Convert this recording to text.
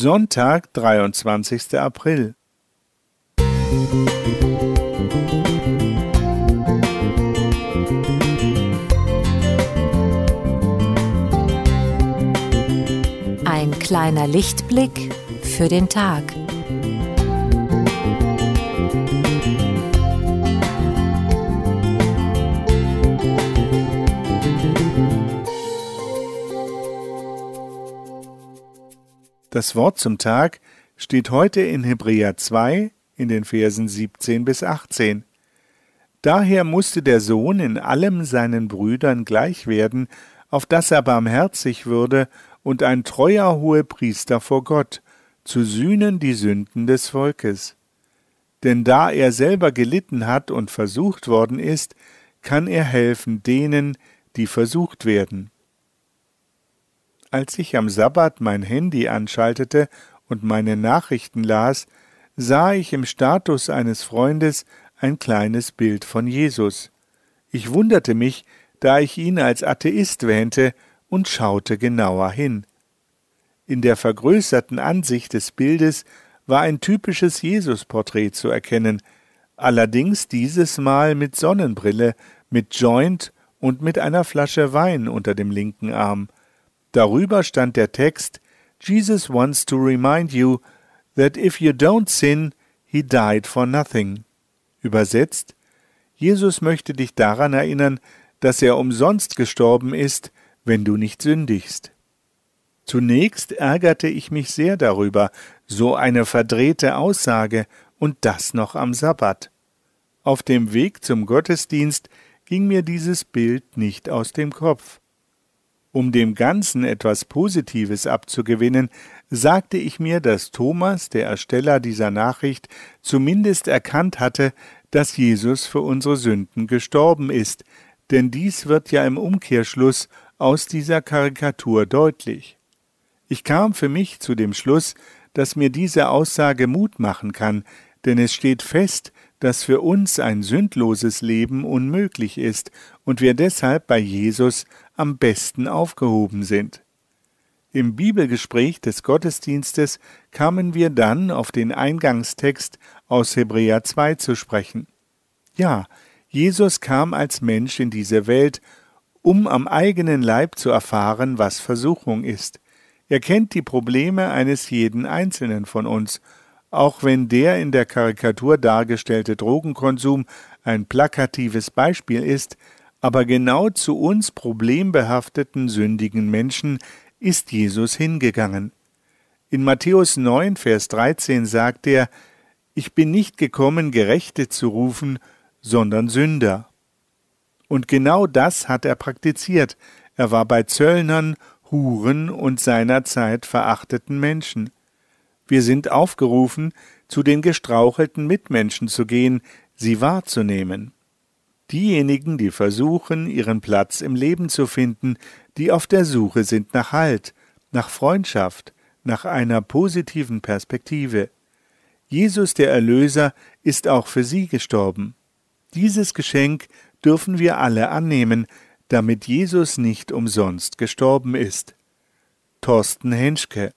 Sonntag, 23. April. Ein kleiner Lichtblick für den Tag. Das Wort zum Tag steht heute in Hebräer 2 in den Versen 17 bis 18. Daher musste der Sohn in allem seinen Brüdern gleich werden, auf dass er barmherzig würde und ein treuer Hohepriester vor Gott, zu sühnen die Sünden des Volkes. Denn da er selber gelitten hat und versucht worden ist, kann er helfen denen, die versucht werden. Als ich am Sabbat mein Handy anschaltete und meine Nachrichten las, sah ich im Status eines Freundes ein kleines Bild von Jesus. Ich wunderte mich, da ich ihn als Atheist wähnte, und schaute genauer hin. In der vergrößerten Ansicht des Bildes war ein typisches Jesusporträt zu erkennen, allerdings dieses Mal mit Sonnenbrille, mit Joint und mit einer Flasche Wein unter dem linken Arm. Darüber stand der Text Jesus wants to remind you that if you don't sin, he died for nothing. Übersetzt Jesus möchte dich daran erinnern, dass er umsonst gestorben ist, wenn du nicht sündigst. Zunächst ärgerte ich mich sehr darüber, so eine verdrehte Aussage und das noch am Sabbat. Auf dem Weg zum Gottesdienst ging mir dieses Bild nicht aus dem Kopf. Um dem Ganzen etwas Positives abzugewinnen, sagte ich mir, dass Thomas, der Ersteller dieser Nachricht, zumindest erkannt hatte, dass Jesus für unsere Sünden gestorben ist, denn dies wird ja im Umkehrschluss aus dieser Karikatur deutlich. Ich kam für mich zu dem Schluss, dass mir diese Aussage Mut machen kann, denn es steht fest, dass für uns ein sündloses Leben unmöglich ist und wir deshalb bei Jesus am besten aufgehoben sind. Im Bibelgespräch des Gottesdienstes kamen wir dann auf den Eingangstext aus Hebräer 2 zu sprechen. Ja, Jesus kam als Mensch in diese Welt, um am eigenen Leib zu erfahren, was Versuchung ist. Er kennt die Probleme eines jeden Einzelnen von uns, auch wenn der in der Karikatur dargestellte Drogenkonsum ein plakatives Beispiel ist, aber genau zu uns problembehafteten, sündigen Menschen ist Jesus hingegangen. In Matthäus 9, Vers 13 sagt er, Ich bin nicht gekommen, Gerechte zu rufen, sondern Sünder. Und genau das hat er praktiziert. Er war bei Zöllnern, Huren und seinerzeit verachteten Menschen. Wir sind aufgerufen, zu den gestrauchelten Mitmenschen zu gehen, sie wahrzunehmen. Diejenigen, die versuchen, ihren Platz im Leben zu finden, die auf der Suche sind nach Halt, nach Freundschaft, nach einer positiven Perspektive. Jesus der Erlöser ist auch für sie gestorben. Dieses Geschenk dürfen wir alle annehmen, damit Jesus nicht umsonst gestorben ist. Thorsten Henschke